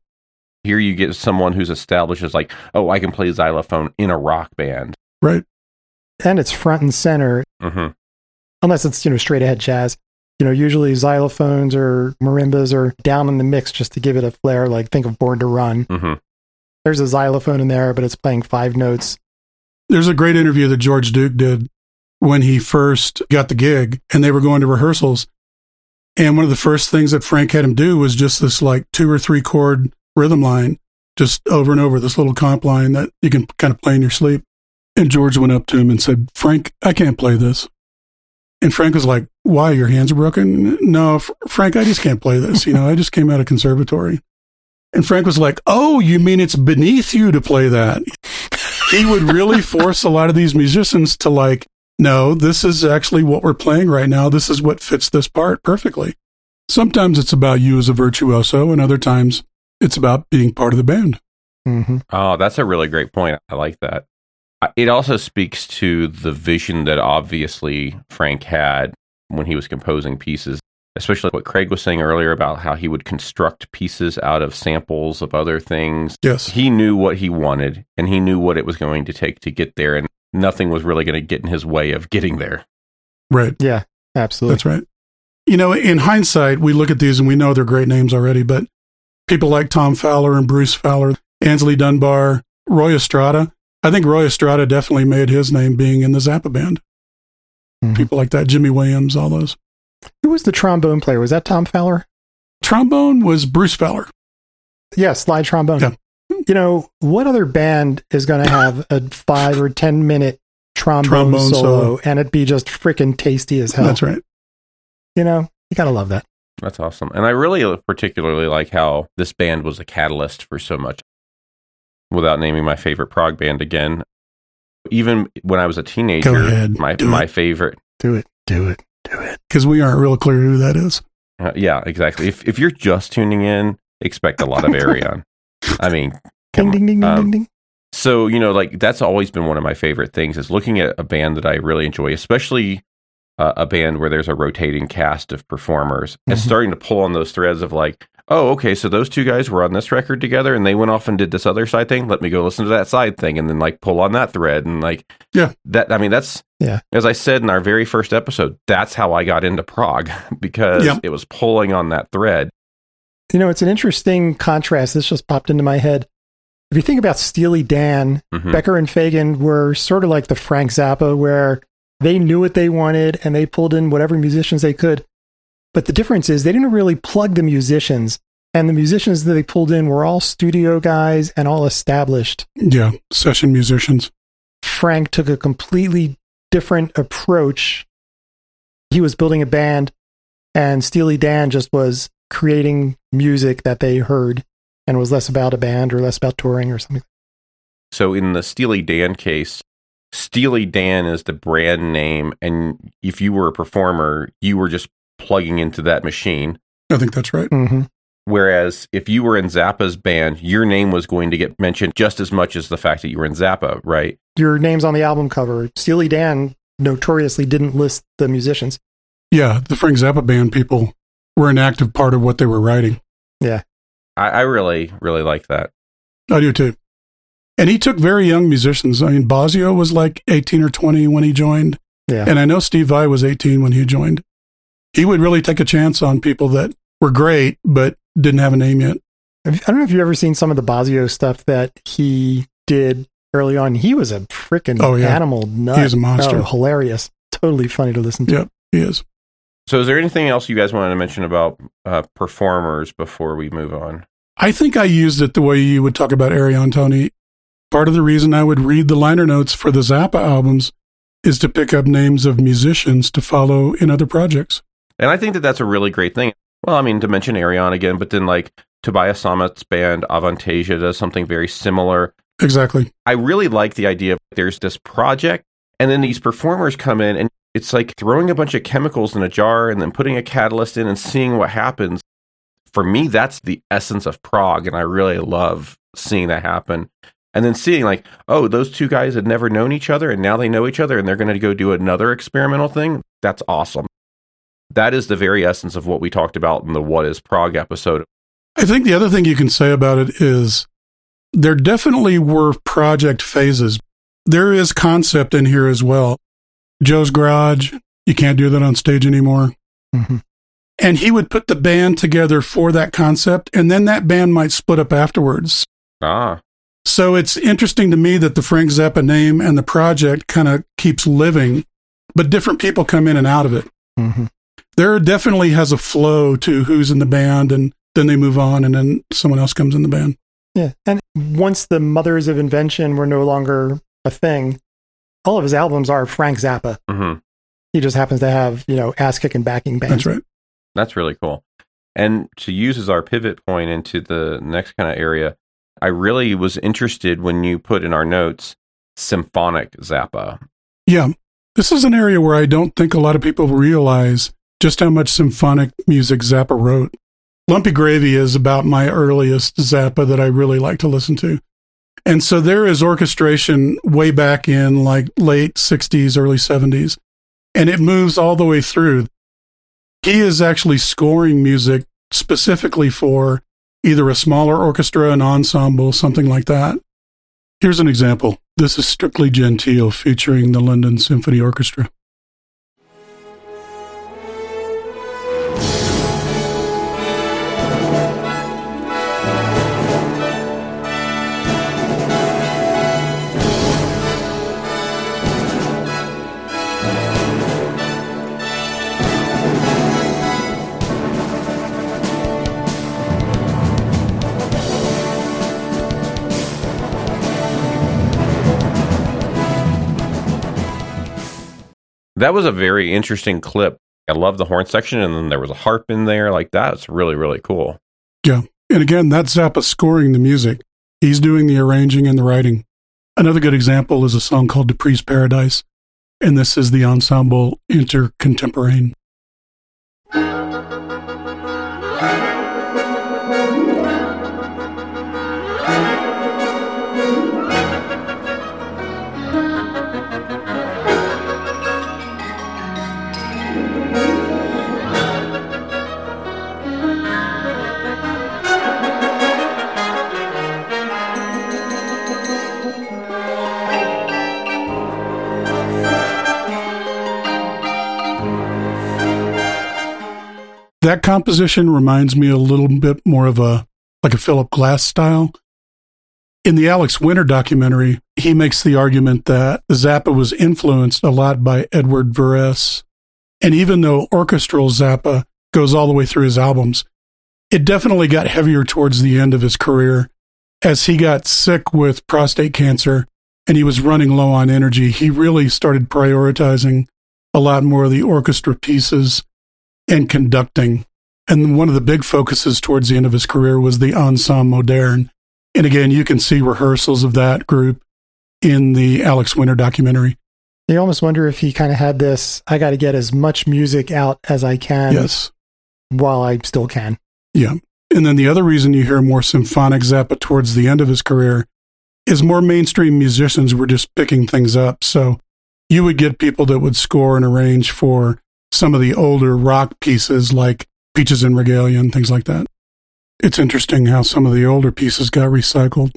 S3: Here you get someone who's established as like, oh, I can play xylophone in a rock band.
S2: Right.
S1: And it's front and center,
S3: hmm
S1: unless it's, you know, straight ahead jazz. You know, usually xylophones or marimbas are down in the mix just to give it a flair. Like think of Born to Run.
S3: hmm
S1: There's a xylophone in there, but it's playing five notes.
S2: There's a great interview that George Duke did when he first got the gig and they were going to rehearsals. And one of the first things that Frank had him do was just this like two or three chord rhythm line, just over and over, this little comp line that you can kind of play in your sleep. And George went up to him and said, Frank, I can't play this. And Frank was like, Why? Your hands are broken? No, F- Frank, I just can't play this. You know, I just came out of conservatory. And Frank was like, Oh, you mean it's beneath you to play that? he would really force a lot of these musicians to like, no, this is actually what we're playing right now. This is what fits this part perfectly. Sometimes it's about you as a virtuoso, and other times it's about being part of the band.
S1: hmm
S3: Oh, that's a really great point. I like that. I- It also speaks to the vision that obviously Frank had when he was composing pieces, especially what Craig was saying earlier about how he would construct pieces out of samples of other things.
S2: Yes.
S3: He knew what he wanted and he knew what it was going to take to get there, and nothing was really going to get in his way of getting there.
S2: Right.
S1: Yeah, absolutely.
S2: That's right. you know, in hindsight, we look at these and we know they're great names already, but people like Tom Fowler and Bruce Fowler, Aynsley Dunbar, Roy Estrada. I think Roy Estrada definitely made his name being in the Zappa band.
S1: Mhm.
S2: People like that, Jimmy Williams, all those.
S1: Who was the trombone player? Was that Tom Fowler?
S2: Trombone was Bruce Fowler.
S1: Yeah, slide trombone.
S2: Yeah.
S1: You know, what other band is going to have a five or 10 minute trombone,
S2: Trombone
S1: solo,
S2: solo.
S1: and it be just freaking tasty as hell?
S2: That's right.
S1: You know, you got to love that.
S3: That's awesome. And I really particularly like how this band was a catalyst for so much. Without naming my favorite prog band again, even when I was a teenager,
S2: Go ahead.
S3: my my
S2: it.
S3: favorite.
S1: Do it. Do it. Do it.
S2: Because we aren't real clear who that is.
S3: Uh, yeah, exactly. If if you're just tuning in, expect a lot of Ayreon. I mean,
S1: Ding, ding, ding, ding, ding, ding.
S3: So, you know, like that's always been one of my favorite things is looking at a band that I really enjoy, especially uh, a band where there's a rotating cast of performers and
S1: Mhm.
S3: starting to pull on those threads of like, oh, okay, so those two guys were on this record together and they went off and did this other side thing. Let me go listen to that side thing and then like pull on that thread and like,
S2: Yeah.
S3: that, I mean, that's,
S1: Yeah.
S3: as I said in our very first episode, that's how I got into prog because
S2: Yeah.
S3: it was pulling on that thread.
S1: You know, it's an interesting contrast. This just popped into my head. If you think about Steely Dan,
S3: Mhm.
S1: Becker and Fagen were sort of like the Frank Zappa, where they knew what they wanted and they pulled in whatever musicians they could. But the difference is they didn't really plug the musicians, and the musicians that they pulled in were all studio guys and all established.
S2: Yeah. Session musicians.
S1: Frank took a completely different approach. He was building a band, and Steely Dan just was creating music that they heard and was less about a band or less about touring or something.
S3: So in the Steely Dan case, Steely Dan is the brand name, and if you were a performer, you were just plugging into that machine.
S2: I think that's right.
S1: Mm-hmm.
S3: Whereas if you were in Zappa's band, your name was going to get mentioned just as much as the fact that you were in Zappa, right?
S1: Your name's on the album cover. Steely Dan notoriously didn't list the musicians.
S2: Yeah. The Frank Zappa band people were an active part of what they were writing.
S3: I, I really, really like that.
S2: I do too. And he took very young musicians. I mean, Bozzio was like 18 or 20 when he joined.
S1: Yeah.
S2: And I know Steve Vai was 18 when he joined. He would really take a chance on people that were great, but didn't have a name yet.
S1: I don't know if you've ever seen some of the Bozzio stuff that he did early on. He was a freaking
S2: Oh, yeah.
S1: animal nut.
S2: He is a monster.
S1: Oh, hilarious. Totally funny to listen to.
S2: Yep, he is.
S3: So is there anything else you guys wanted to mention about uh, performers before we move on?
S2: I think I used it the way you would talk about Ayreon Tony. Part of the reason I would read the liner notes for the Zappa albums is to pick up names of musicians to follow in other projects.
S3: And I think that that's a really great thing. Well, I mean, to mention Ayreon again, but then like Tobias Sammet's band Avantasia does something very similar.
S2: Exactly.
S3: I really like the idea of there's this project, and then these performers come in, and it's like throwing a bunch of chemicals in a jar and then putting a catalyst in and seeing what happens. For me, that's the essence of prog, and I really love seeing that happen. And then seeing like, oh, those two guys had never known each other, and now they know each other, and they're going to go do another experimental thing. That's awesome. That is the very essence of what we talked about in the What is Prog episode.
S2: I think the other thing you can say about it is there definitely were project phases. There is concept in here as well. Joe's Garage, you can't do that on stage anymore.
S1: Mhm.
S2: And he would put the band together for that concept, and then that band might split up afterwards.
S3: Ah,
S2: So it's interesting to me that the Frank Zappa name and the project kind of keeps living, but different people come in and out of it.
S1: Mhm.
S2: There definitely has a flow to who's in the band, and then they move on, and then someone else comes in the band.
S1: Yeah. And once the Mothers of Invention were no longer a thing, all of his albums are Frank Zappa.
S3: hmm
S1: He just happens to have, you know, ass kicking backing bands.
S2: That's right.
S3: That's really cool. And to use as our pivot point into the next kind of area, I really was interested when you put in our notes symphonic Zappa.
S2: Yeah. This is an area where I don't think a lot of people realize just how much symphonic music Zappa wrote. Lumpy Gravy is about my earliest Zappa that I really like to listen to. And so there is orchestration way back in like late 60s, early 70s, and it moves all the way through. He is actually scoring music specifically for either a smaller orchestra, an ensemble, something like that. Here's an example. This is Strictly Genteel featuring the London Symphony Orchestra.
S3: That was a very interesting clip. I love the horn section, and then there was a harp in there. Like that's really really cool.
S2: Yeah, and again, that's Zappa scoring the music. He's doing the arranging and the writing. Another good example is a song called Dupree's Paradise, and this is the ensemble intercontemporain. That composition reminds me a little bit more of a like a Philip Glass style. In the Alex Winter documentary, he makes the argument that Zappa was influenced a lot by Edward Varese. And even though orchestral Zappa goes all the way through his albums, it definitely got heavier towards the end of his career. As he got sick with prostate cancer and he was running low on energy, he really started prioritizing a lot more of the orchestra pieces and conducting. And one of the big focuses towards the end of his career was the Ensemble Moderne. And again, you can see rehearsals of that group in the Alex Winter documentary.
S1: You almost wonder if he kind of had this I got to get as much music out as I can
S2: yes.
S1: while I still can.
S2: Yeah. And then the other reason you hear more symphonic Zappa towards the end of his career is more mainstream musicians were just picking things up. So you would get people that would score and arrange for some of the older rock pieces like Peaches en Regalia and things like that. It's interesting how some of the older pieces got recycled.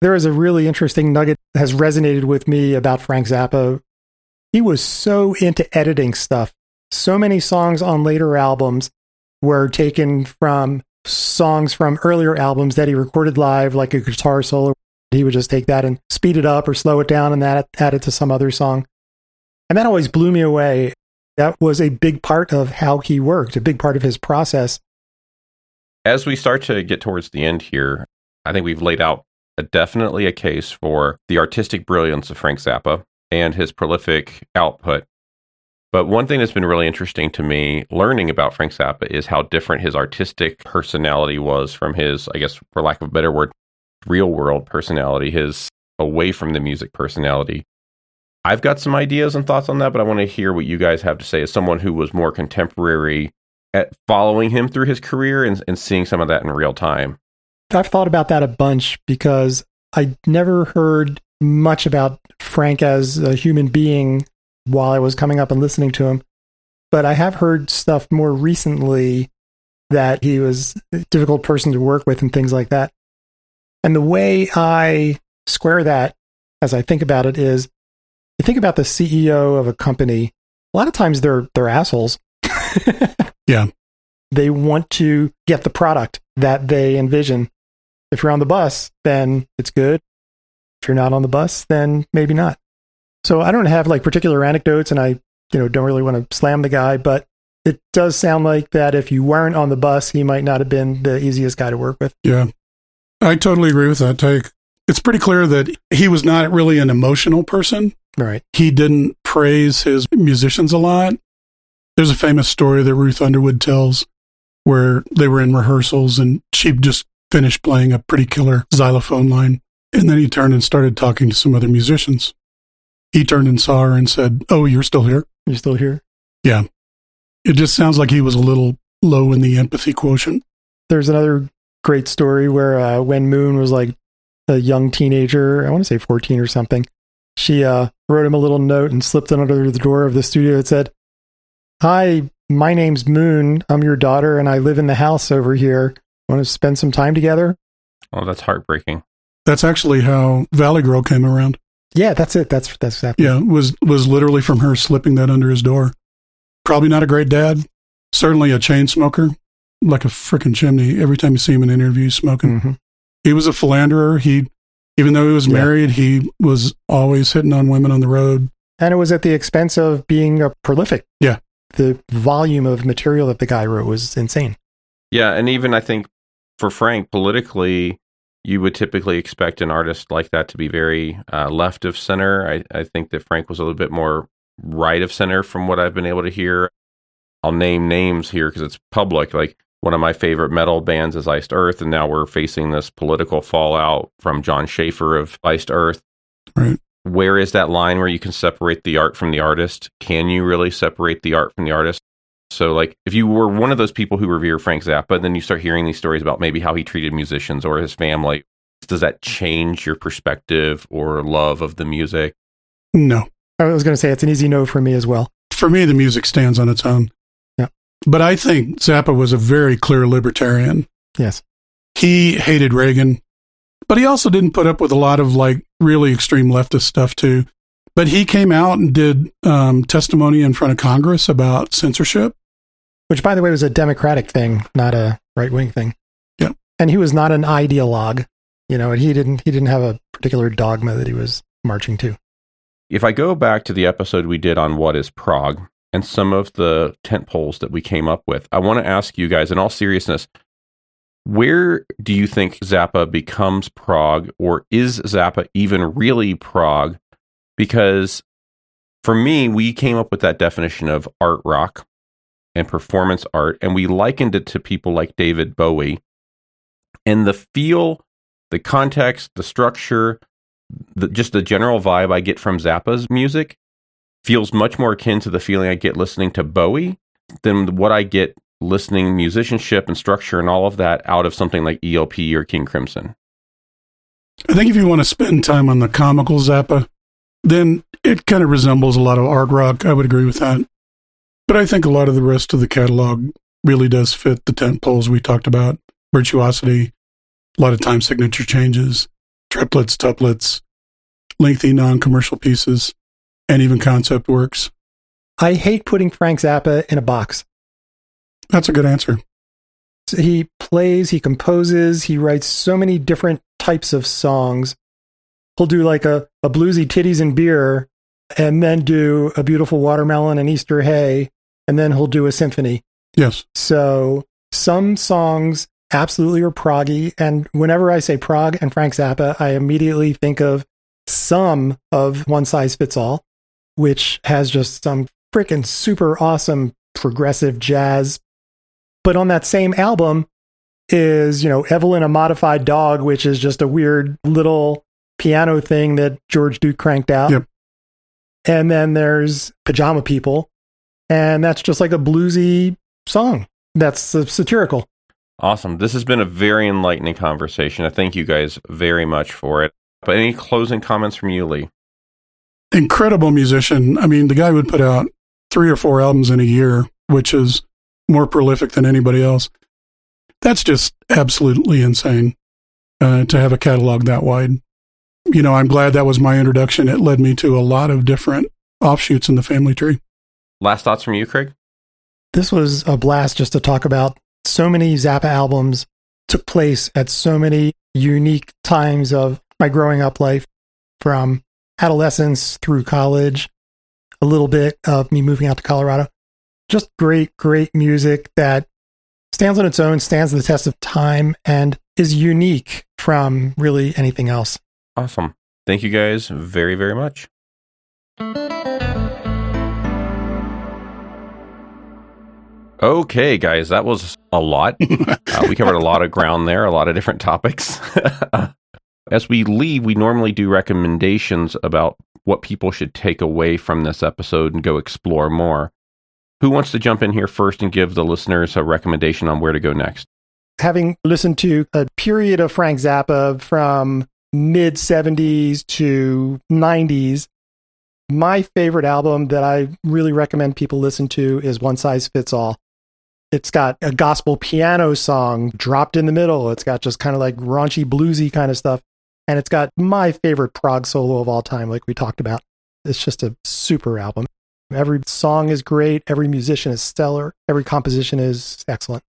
S1: There is a really interesting nugget that has resonated with me about Frank Zappa. He was so into editing stuff. So many songs on later albums were taken from songs from earlier albums that he recorded live, like a guitar solo. He would just take that and speed it up or slow it down and that add it to some other song. And that always blew me away. That was a big part of how he worked, a big part of his process.
S3: As we start to get towards the end here, I think we've laid out a, definitely a case for the artistic brilliance of Frank Zappa and his prolific output. But one thing that's been really interesting to me learning about Frank Zappa is how different his artistic personality was from his, I guess, for lack of a better word, real world personality, his away from the music personality. I've got some ideas and thoughts on that, but I want to hear what you guys have to say as someone who was more contemporary at following him through his career and, and seeing some of that in real time.
S1: I've thought about that a bunch because I never heard much about Frank as a human being while I was coming up and listening to him. But I have heard stuff more recently that he was a difficult person to work with and things like that. And the way I square that as I think about it is you think about the CEO of a company, a lot of times they're they're assholes.
S2: Yeah.
S1: They want to get the product that they envision. If you're on the bus, then it's good. If you're not on the bus, then maybe not. So I don't have like particular anecdotes and I, you know, don't really want to slam the guy, but it does sound like that if you weren't on the bus, he might not have been the easiest guy to work with.
S2: Yeah. I totally agree with that take. It's pretty clear that he was not really an emotional person.
S1: Right.
S2: He didn't praise his musicians a lot. There's a famous story that Ruth Underwood tells where they were in rehearsals and she just finished playing a pretty killer xylophone line. And then he turned and started talking to some other musicians. He turned and saw her and said, Oh, you're still here?
S1: You're still here?
S2: Yeah. It just sounds like he was a little low in the empathy quotient.
S1: There's another great story where uh, when Moon was like a young teenager, I want to say 14 or something, she uh, wrote him a little note and slipped it under the door of the studio. It said, Hi, my name's Moon. I'm your daughter and I live in the house over here. Want to spend some time together?
S3: Oh, that's heartbreaking.
S2: That's actually how Valley Girl came around.
S1: Yeah, that's it. That's that's exactly.
S2: Yeah, was was literally from her slipping that under his door. Probably not a great dad. Certainly a chain smoker, like a freaking chimney. Every time you see him in interviews smoking,
S1: Mhm.
S2: He was a philanderer. He, even though he was
S1: Yeah.
S2: married, he was always hitting on women on the road.
S1: And it was at the expense of being a prolific.
S2: Yeah.
S1: The volume of material that the guy wrote was insane.
S3: Yeah, and even I think for Frank, politically, you would typically expect an artist like that to be very uh, left of center. I, I think that Frank was a little bit more right of center from what I've been able to hear. I'll name names here because it's public. Like one of my favorite metal bands is Iced Earth, and now we're facing this political fallout from Jon Schaffer of Iced Earth.
S2: Right.
S3: Where is that line where you can separate the art from the artist? Can you really separate the art from the artist? So, like, if you were one of those people who revere Frank Zappa, then you start hearing these stories about maybe how he treated musicians or his family. Does that change your perspective or love of the music?
S2: No.
S1: I was going to say it's an easy no for me as well.
S2: For me, the music stands on its own.
S1: Yeah.
S2: But I think Zappa was a very clear libertarian.
S1: Yes.
S2: He hated Reagan, but he also didn't put up with a lot of like really extreme leftist stuff too. But he came out and did um, testimony in front of Congress about censorship.
S1: Which, by the way, was a Democratic thing, not a right wing thing.
S2: Yeah.
S1: And he was not an ideologue, you know, and he didn't he didn't have a particular dogma that he was marching to.
S3: If I go back to the episode we did on what is prog and some of the tent poles that we came up with, I want to ask you guys, in all seriousness, where do you think Zappa becomes prog, or is Zappa even really prog? Because for me, we came up with that definition of art rock and performance art, and we likened it to people like David Bowie. And the feel, the context, the structure, the, just the general vibe I get from Zappa's music feels much more akin to the feeling I get listening to Bowie than what I get listening musicianship and structure and all of that out of something like ELP or King Crimson.
S2: I think if you want to spend time on the comical Zappa, then it kind of resembles a lot of art rock. I would agree with that. But I think a lot of the rest of the catalog really does fit the tent poles we talked about virtuosity, a lot of time signature changes, triplets, tuplets, lengthy non commercial pieces, and even concept works.
S1: I hate putting Frank Zappa in a box.
S2: That's a good answer.
S1: He plays, he composes, he writes so many different types of songs. He'll do like a, a bluesy titties and beer, and then do a beautiful Watermelon in Easter Hay, and then he'll do a symphony.
S2: Yes.
S1: So some songs absolutely are proggy, and whenever I say prog and Frank Zappa, I immediately think of some of One Size Fits All, which has just some freaking super awesome progressive jazz. But on that same album is, you know, Evelyn a Modified Dog, which is just a weird little piano thing that George Duke cranked out.
S2: Yep.
S1: And then there's Pajama People, and that's just like a bluesy song. That's uh, satirical.
S3: Awesome. This has been a very enlightening conversation. I thank you guys very much for it. But any closing comments from you, Lee?
S2: Incredible musician. I mean, the guy would put out three or four albums in a year, which is more prolific than anybody else. That's just absolutely insane uh, to have a catalog that wide. You know, I'm glad that was my introduction. It led me to a lot of different offshoots in the family tree.
S3: Last thoughts from you, Craig?
S1: This was a blast just to talk about so many Zappa albums took place at so many unique times of my growing up life from adolescence through college, a little bit of me moving out to Colorado. Just great, great music that stands on its own, stands the test of time, and is unique from really anything else.
S3: Awesome. Thank you guys very, very much. Okay, guys, that was a lot. Uh, we covered a lot of ground there, a lot of different topics. As we leave, we normally do recommendations about what people should take away from this episode and go explore more. Who wants to jump in here first and give the listeners a recommendation on where to go next?
S1: having listened to a period of Frank Zappa from mid 70s to 90s, my favorite album that I really recommend people listen to is One Size Fits All. It's got a gospel piano song dropped in the middle. It's got just kind of like raunchy, bluesy kind of stuff. And it's got my favorite prog solo of all time, like we talked about. It's just a super album. Every song is great. Every musician is stellar. Every composition is excellent.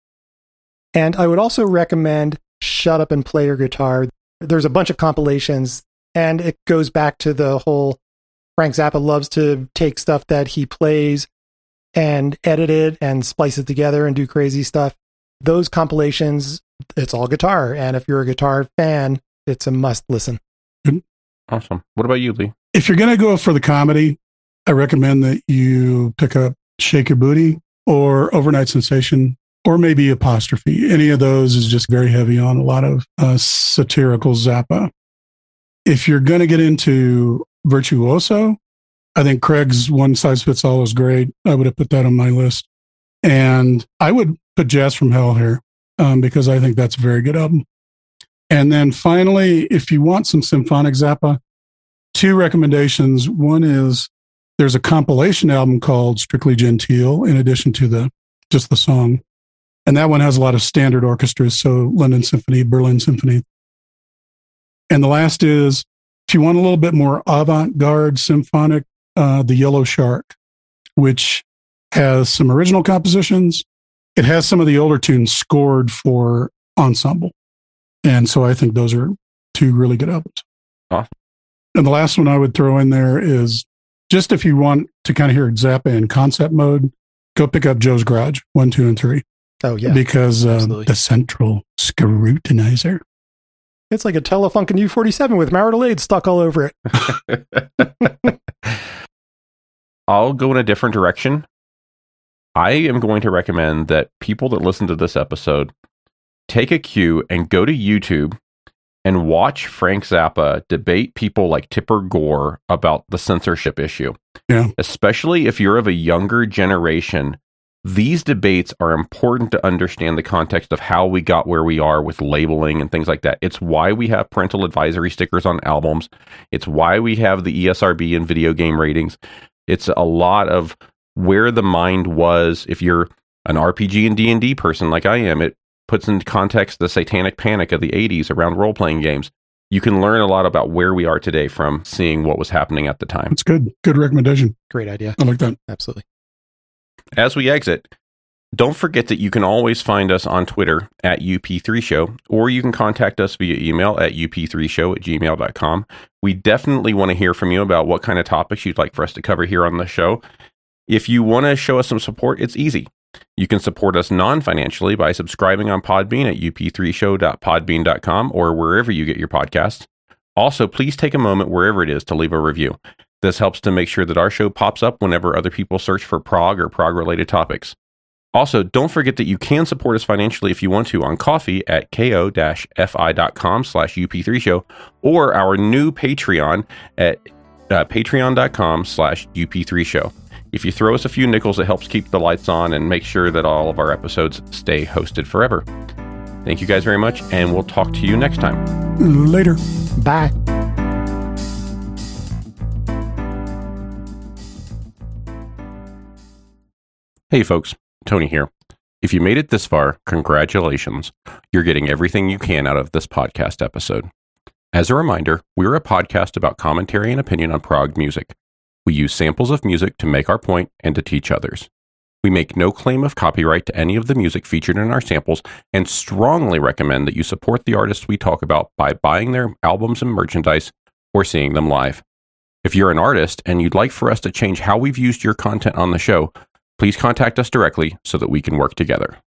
S1: And I would also recommend Shut Up and Play Your Guitar. There's a bunch of compilations, and it goes back to the whole Frank Zappa loves to take stuff that he plays and edit it and splice it together and do crazy stuff. Those compilations, it's all guitar. And if you're a guitar fan, it's a must listen.
S3: Awesome. What about you, Lee?
S2: If you're going to go for the comedy, I recommend that you pick up Sheik Yerbouti or Over-Nite Sensation or maybe Apostrophe. Any of those is just very heavy on a lot of uh, satirical Zappa. If you're going to get into Virtuoso, I think Craig's One Size Fits All is great. I would have put that on my list. And I would put Jazz from Hell here um, because I think that's a very good album. And then finally, if you want some symphonic Zappa, two recommendations. One is there's a compilation album called Strictly Genteel, in addition to the just the song, and that one has a lot of standard orchestras, so London Symphony, Berlin Symphony. And the last is if you want a little bit more avant-garde symphonic, uh, the Yellow Shark, which has some original compositions. It has some of the older tunes scored for ensemble. And so I think those are two really good albums.
S3: Awesome.
S2: And the last one I would throw in there is just if you want to kind of hear Zappa in concept mode, go pick up Joe's Garage, one, two, and three,
S1: Oh yeah,
S2: because um, the central scrutinizer.
S1: it's like a Telefunken U47 with marital aid stuck all over it.
S3: I'll go in a different direction. I am going to recommend that people that listen to this episode take a cue and go to YouTube and watch Frank Zappa debate people like Tipper Gore about the censorship issue.
S2: Yeah.
S3: Especially if you're of a younger generation, these debates are important to understand the context of how we got where we are with labeling and things like that. It's why we have parental advisory stickers on albums. It's why we have the ESRB and video game ratings. It's a lot of where the mind was if you're an RPG and D&D person like I am. It puts into context the satanic panic of the 80s around role-playing games. You can learn a lot about where we are today from seeing what was happening at the time.
S2: That's good. Good recommendation.
S1: Great idea.
S2: I like that.
S1: Absolutely.
S3: As we exit, don't forget that you can always find us on Twitter at UP3Show, or you can contact us via email at up3show at gmail.com. We definitely want to hear from you about what kind of topics you'd like for us to cover here on the show. If you want to show us some support, it's easy. You can support us non financially by subscribing on Podbean at up3show.podbean.com or wherever you get your podcasts. Also, please take a moment wherever it is to leave a review. This helps to make sure that our show pops up whenever other people search for prog or prog related topics. Also, don't forget that you can support us financially if you want to on Ko-fi at ko-fi.com slash up3show or our new Patreon at uh, patreon.com slash up3show. If you throw us a few nickels, it helps keep the lights on and make sure that all of our episodes stay hosted forever. Thank you guys very much, and we'll talk to you next time.
S2: Later.
S1: Bye.
S3: Hey folks, Tony here. If you made it this far, congratulations. You're getting everything you can out of this podcast episode. As a reminder, we're a podcast about commentary and opinion on prog music. We use samples of music to make our point and to teach others. We make no claim of copyright to any of the music featured in our samples and strongly recommend that you support the artists we talk about by buying their albums and merchandise or seeing them live. If you're an artist and you'd like for us to change how we've used your content on the show, please contact us directly so that we can work together.